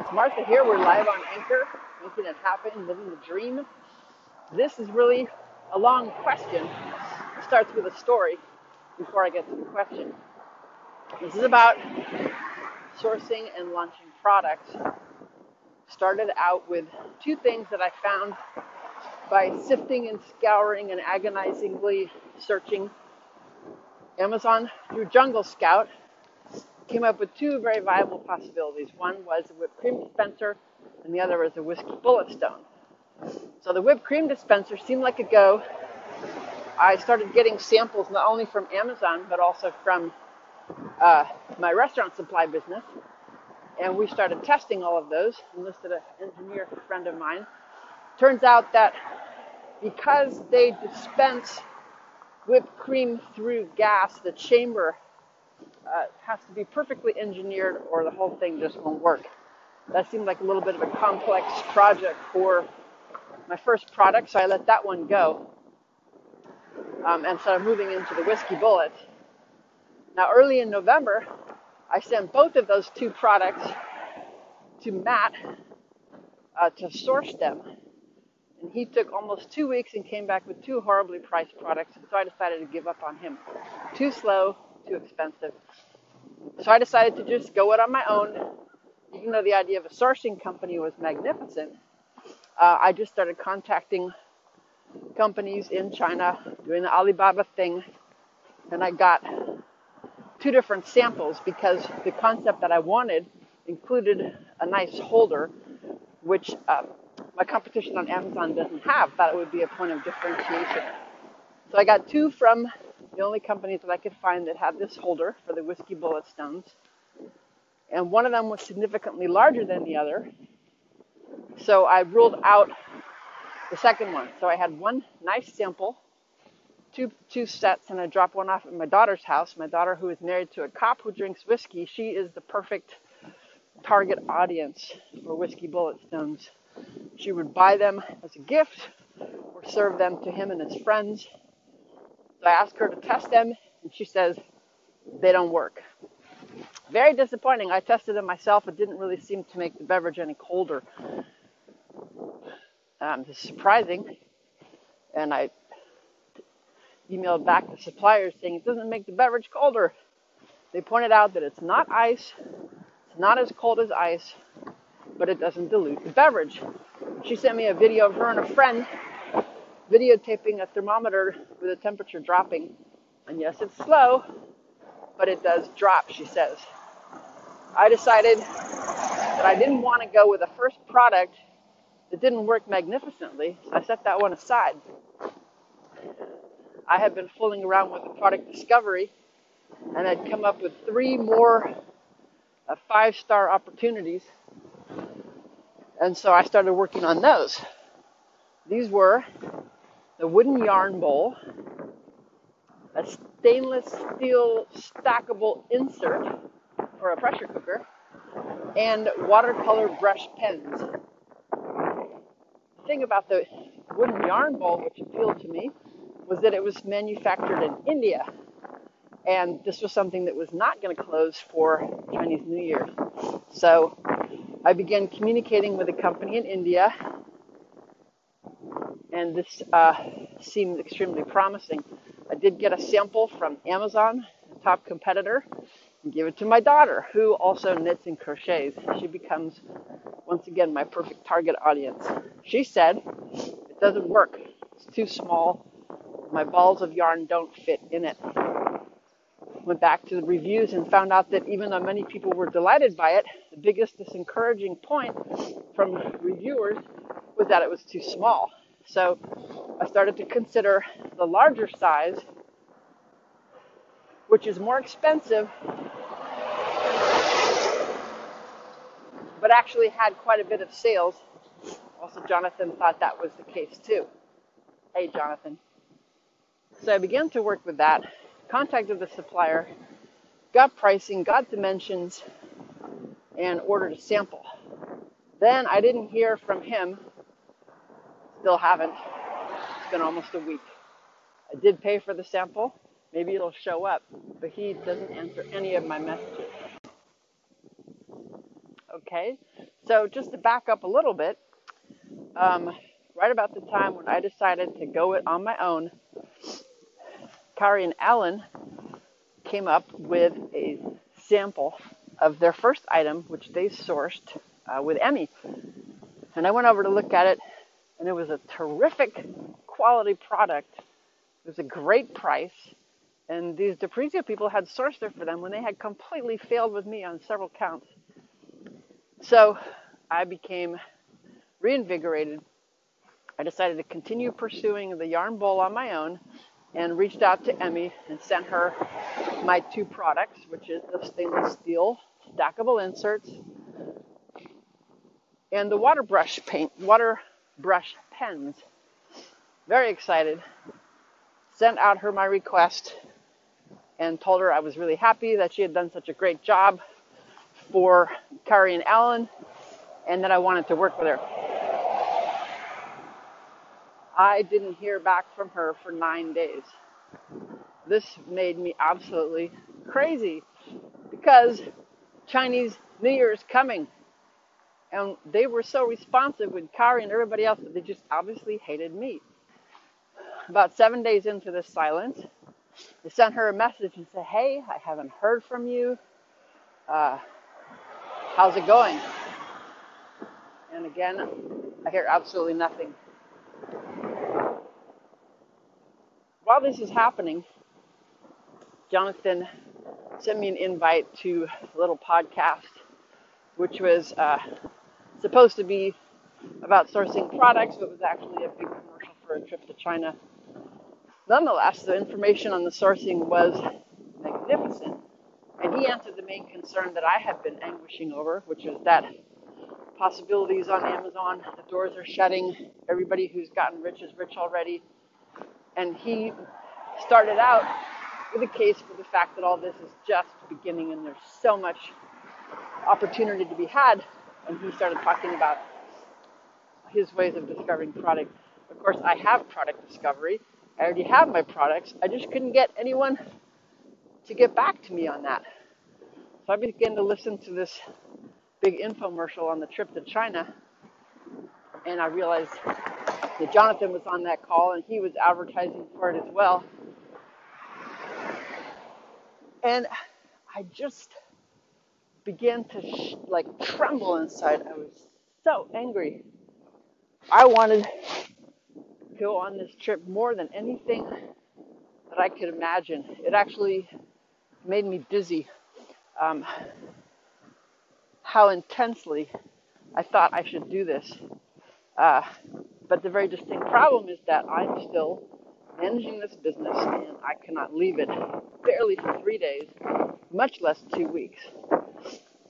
it's Martha here. We're live on Anchor, making it happen, living the dream. This is really a long question. It starts with a story before I get to the question. This is about sourcing and launching products. Started out with two things that I found by sifting and scouring and agonizingly searching Amazon through Jungle Scout came up with two very viable possibilities. One was a whipped cream dispenser, and the other was a whiskey bullet stone. So the whipped cream dispenser seemed like a go. I started getting samples not only from Amazon but also from uh, my restaurant supply business, and we started testing all of those. Enlisted an engineer friend of mine. Turns out that because they dispense whipped cream through gas, the chamber uh, has to be perfectly engineered or the whole thing just won't work. That seemed like a little bit of a complex project for my first product, so I let that one go um, and started moving into the whiskey bullet. Now, early in November, I sent both of those two products to Matt uh, to source them. And he took almost two weeks and came back with two horribly priced products, and so I decided to give up on him. Too slow, too expensive. So I decided to just go it on my own. Even though the idea of a sourcing company was magnificent, uh, I just started contacting companies in China, doing the Alibaba thing, and I got two different samples because the concept that I wanted included a nice holder, which uh, my competition on Amazon doesn't have. Thought it would be a point of differentiation. So I got two from the only companies that I could find that had this holder for the whiskey bullet stones. And one of them was significantly larger than the other. So I ruled out the second one. So I had one nice sample, two two sets, and I dropped one off at my daughter's house. My daughter, who is married to a cop who drinks whiskey, she is the perfect target audience for whiskey bullet stones. She would buy them as a gift or serve them to him and his friends so I asked her to test them, and she says they don't work. Very disappointing. I tested them myself. It didn't really seem to make the beverage any colder. Um, this is surprising. And I emailed back the suppliers saying it doesn't make the beverage colder. They pointed out that it's not ice, it's not as cold as ice, but it doesn't dilute the beverage. She sent me a video of her and a friend videotaping a thermometer with the temperature dropping. And yes, it's slow, but it does drop, she says. I decided that I didn't want to go with a first product that didn't work magnificently, so I set that one aside. I had been fooling around with the product discovery and I'd come up with three more uh, five star opportunities. And so I started working on those. These were the wooden yarn bowl, a stainless steel stackable insert for a pressure cooker, and watercolor brush pens. The thing about the wooden yarn bowl which appealed to me was that it was manufactured in India. And this was something that was not going to close for Chinese New Year. So I began communicating with a company in India and this uh, seemed extremely promising. I did get a sample from Amazon, top competitor, and give it to my daughter, who also knits and crochets. She becomes, once again, my perfect target audience. She said, It doesn't work, it's too small. My balls of yarn don't fit in it. Went back to the reviews and found out that even though many people were delighted by it, the biggest disencouraging point from reviewers was that it was too small. So I started to consider the larger size, which is more expensive, but actually had quite a bit of sales. Also, Jonathan thought that was the case too. Hey, Jonathan. So I began to work with that, contacted the supplier, got pricing, got dimensions, and ordered a sample. Then I didn't hear from him Still haven't. It's been almost a week. I did pay for the sample. Maybe it'll show up, but he doesn't answer any of my messages. Okay, so just to back up a little bit, um, right about the time when I decided to go it on my own, Kari and Alan came up with a sample of their first item, which they sourced uh, with Emmy. And I went over to look at it, and it was a terrific quality product. It was a great price. And these Deprizia people had sourced it for them when they had completely failed with me on several counts. So I became reinvigorated. I decided to continue pursuing the yarn bowl on my own and reached out to Emmy and sent her my two products, which is the stainless steel stackable inserts and the water brush paint, water brush pens. Very excited. Sent out her my request and told her I was really happy that she had done such a great job for Kari and Alan and that I wanted to work with her. I didn't hear back from her for nine days. This made me absolutely crazy because Chinese New Year is coming. And they were so responsive with Kari and everybody else that they just obviously hated me. About seven days into this silence, I sent her a message and said, Hey, I haven't heard from you. Uh, how's it going? And again, I hear absolutely nothing. While this is happening, Jonathan sent me an invite to a little podcast, which was uh, supposed to be about sourcing products, but was actually a big commercial for a trip to China. Nonetheless, the information on the sourcing was magnificent, and he answered the main concern that I had been anguishing over, which is that possibilities on Amazon, the doors are shutting, everybody who's gotten rich is rich already. And he started out with a case for the fact that all this is just beginning and there's so much opportunity to be had and he started talking about his ways of discovering product. Of course, I have product discovery. I already have my products. I just couldn't get anyone to get back to me on that. So I began to listen to this big infomercial on the trip to China, and I realized that Jonathan was on that call and he was advertising for it as well. And I just began to sh- like tremble inside. I was so angry. I wanted to go on this trip more than anything that I could imagine. It actually made me dizzy. Um, how intensely I thought I should do this. Uh, but the very distinct problem is that I'm still managing this business and I cannot leave it barely for three days, much less two weeks.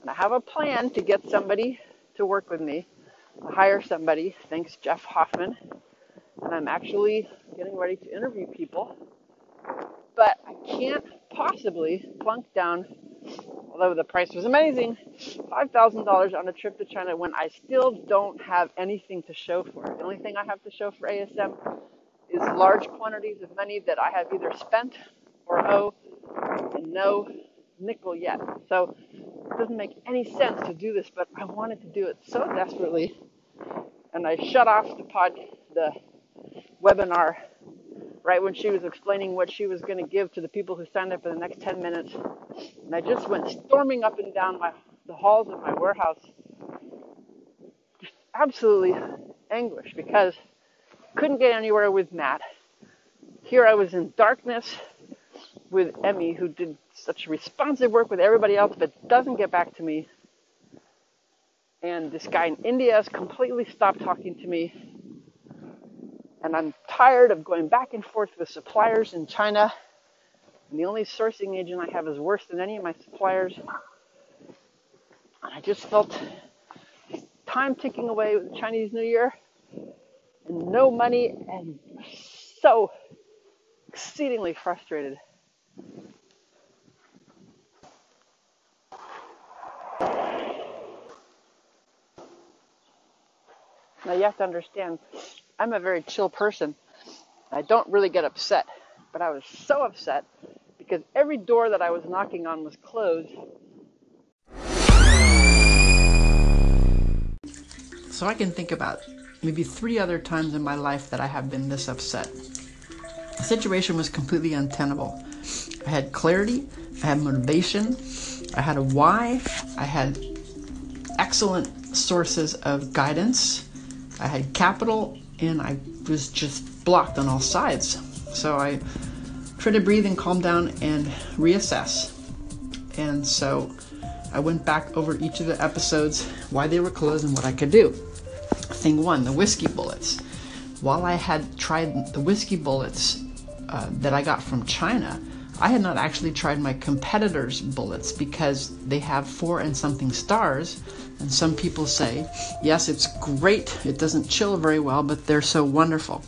And I have a plan to get somebody to work with me, to hire somebody, thanks Jeff Hoffman. And I'm actually getting ready to interview people. But I can't possibly plunk down, although the price was amazing, $5,000 on a trip to China when I still don't have anything to show for it. The only thing I have to show for ASM is large quantities of money that I have either spent or owe and no nickel yet. So doesn't make any sense to do this, but I wanted to do it so desperately. And I shut off the pod, the webinar right when she was explaining what she was going to give to the people who signed up for the next 10 minutes. And I just went storming up and down my, the halls of my warehouse, just absolutely anguished because couldn't get anywhere with Matt. Here I was in darkness with Emmy, who did such responsive work with everybody else, but doesn't get back to me. And this guy in India has completely stopped talking to me. And I'm tired of going back and forth with suppliers in China. And the only sourcing agent I have is worse than any of my suppliers. And I just felt time ticking away with the Chinese New Year and no money and so exceedingly frustrated. Now you have to understand, I'm a very chill person. I don't really get upset, but I was so upset because every door that I was knocking on was closed So I can think about maybe three other times in my life that I have been this upset. The situation was completely untenable. I had clarity, I had motivation, I had a why, I had excellent sources of guidance, I had capital, and I was just blocked on all sides. So I tried to breathe and calm down and reassess. And so I went back over each of the episodes, why they were closed, and what I could do. Thing one, the whiskey bullets. While I had tried the whiskey bullets uh, that I got from China, I had not actually tried my competitors' bullets because they have four and something stars. And some people say, yes, it's great, it doesn't chill very well, but they're so wonderful.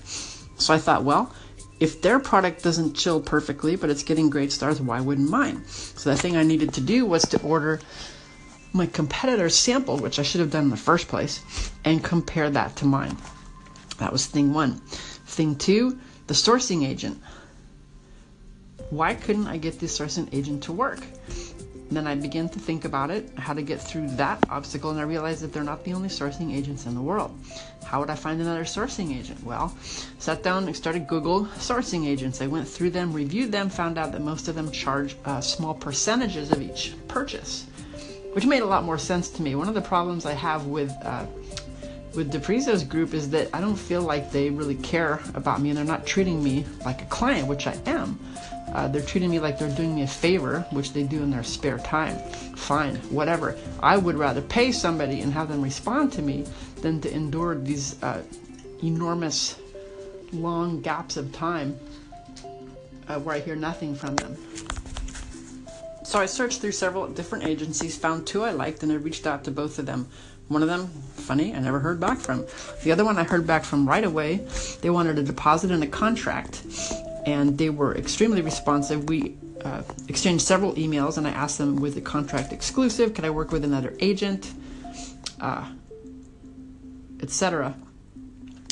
So I thought, well, if their product doesn't chill perfectly, but it's getting great stars, why wouldn't mine? So the thing I needed to do was to order my competitor's sample, which I should have done in the first place, and compare that to mine. That was thing one. Thing two, the sourcing agent. Why couldn't I get the sourcing agent to work? Then I began to think about it, how to get through that obstacle, and I realized that they're not the only sourcing agents in the world. How would I find another sourcing agent? Well, sat down and started Google sourcing agents. I went through them, reviewed them, found out that most of them charge uh, small percentages of each purchase, which made a lot more sense to me. One of the problems I have with uh, with DePrizio's group is that I don't feel like they really care about me and they're not treating me like a client, which I am. Uh, they're treating me like they're doing me a favor, which they do in their spare time. Fine, whatever. I would rather pay somebody and have them respond to me than to endure these uh, enormous, long gaps of time uh, where I hear nothing from them. So I searched through several different agencies, found two I liked, and I reached out to both of them. One of them, funny, I never heard back from. The other one I heard back from right away. They wanted a deposit and a contract, and they were extremely responsive. We uh, exchanged several emails, and I asked them, with the contract exclusive? Could I work with another agent? Uh, Etc.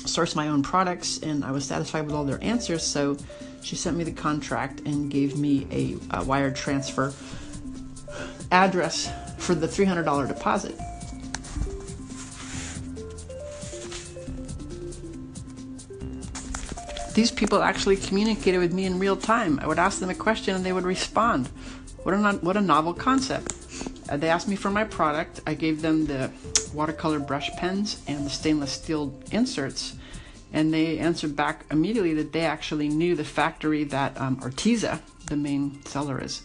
Source my own products, and I was satisfied with all their answers. So she sent me the contract and gave me a, a wire transfer address for the $300 deposit. These people actually communicated with me in real time. I would ask them a question and they would respond. What a, what a novel concept. Uh, they asked me for my product. I gave them the watercolor brush pens and the stainless steel inserts. And they answered back immediately that they actually knew the factory that um, the main seller, is.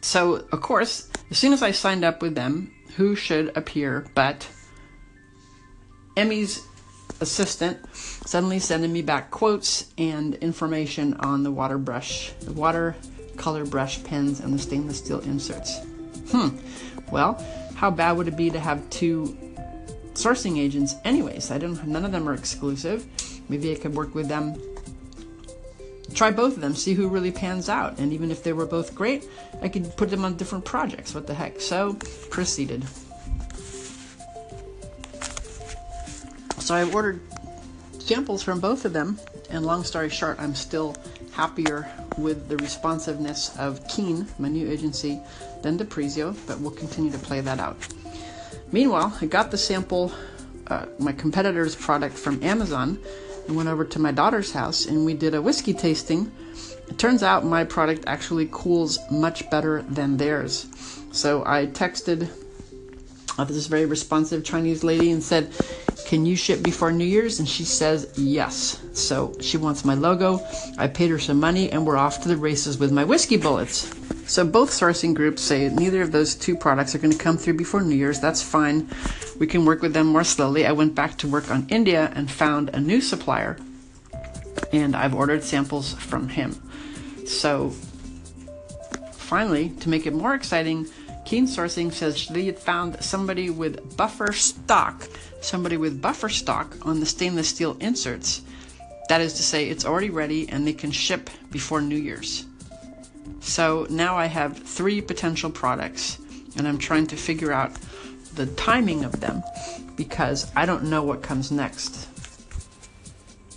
So, of course, as soon as I signed up with them, who should appear but Emmy's assistant suddenly sending me back quotes and information on the water brush, the water color brush pens, and the stainless steel inserts. Hmm. Well, how bad would it be to have two sourcing agents, anyways? I don't. None of them are exclusive. Maybe I could work with them. Try both of them, see who really pans out, and even if they were both great, I could put them on different projects. What the heck? So proceeded. So I ordered samples from both of them, and long story short, I'm still happier with the responsiveness of Keen, my new agency, than DePrizio, but we'll continue to play that out. Meanwhile, I got the sample, uh, my competitor's product from Amazon, and went over to my daughter's house, and we did a whiskey tasting. It turns out my product actually cools much better than theirs. So I texted uh, this very responsive Chinese lady and said, can you ship before New Year's? And she says yes. So she wants my logo. I paid her some money and we're off to the races with my whiskey bullets. So both sourcing groups say neither of those two products are going to come through before New Year's. That's fine. We can work with them more slowly. I went back to work on India and found a new supplier. And I've ordered samples from him. So finally, to make it more exciting, Keen Sourcing says they had found somebody with buffer stock somebody with buffer stock on the stainless steel inserts. That is to say, it's already ready and they can ship before New Year's. So now I have three potential products and I'm trying to figure out the timing of them because I don't know what comes next.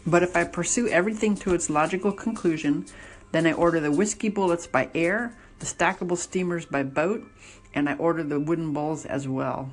But if I pursue everything to its logical conclusion, then I order the whiskey bullets by air, the stackable steamers by boat, and I order the wooden bowls as well.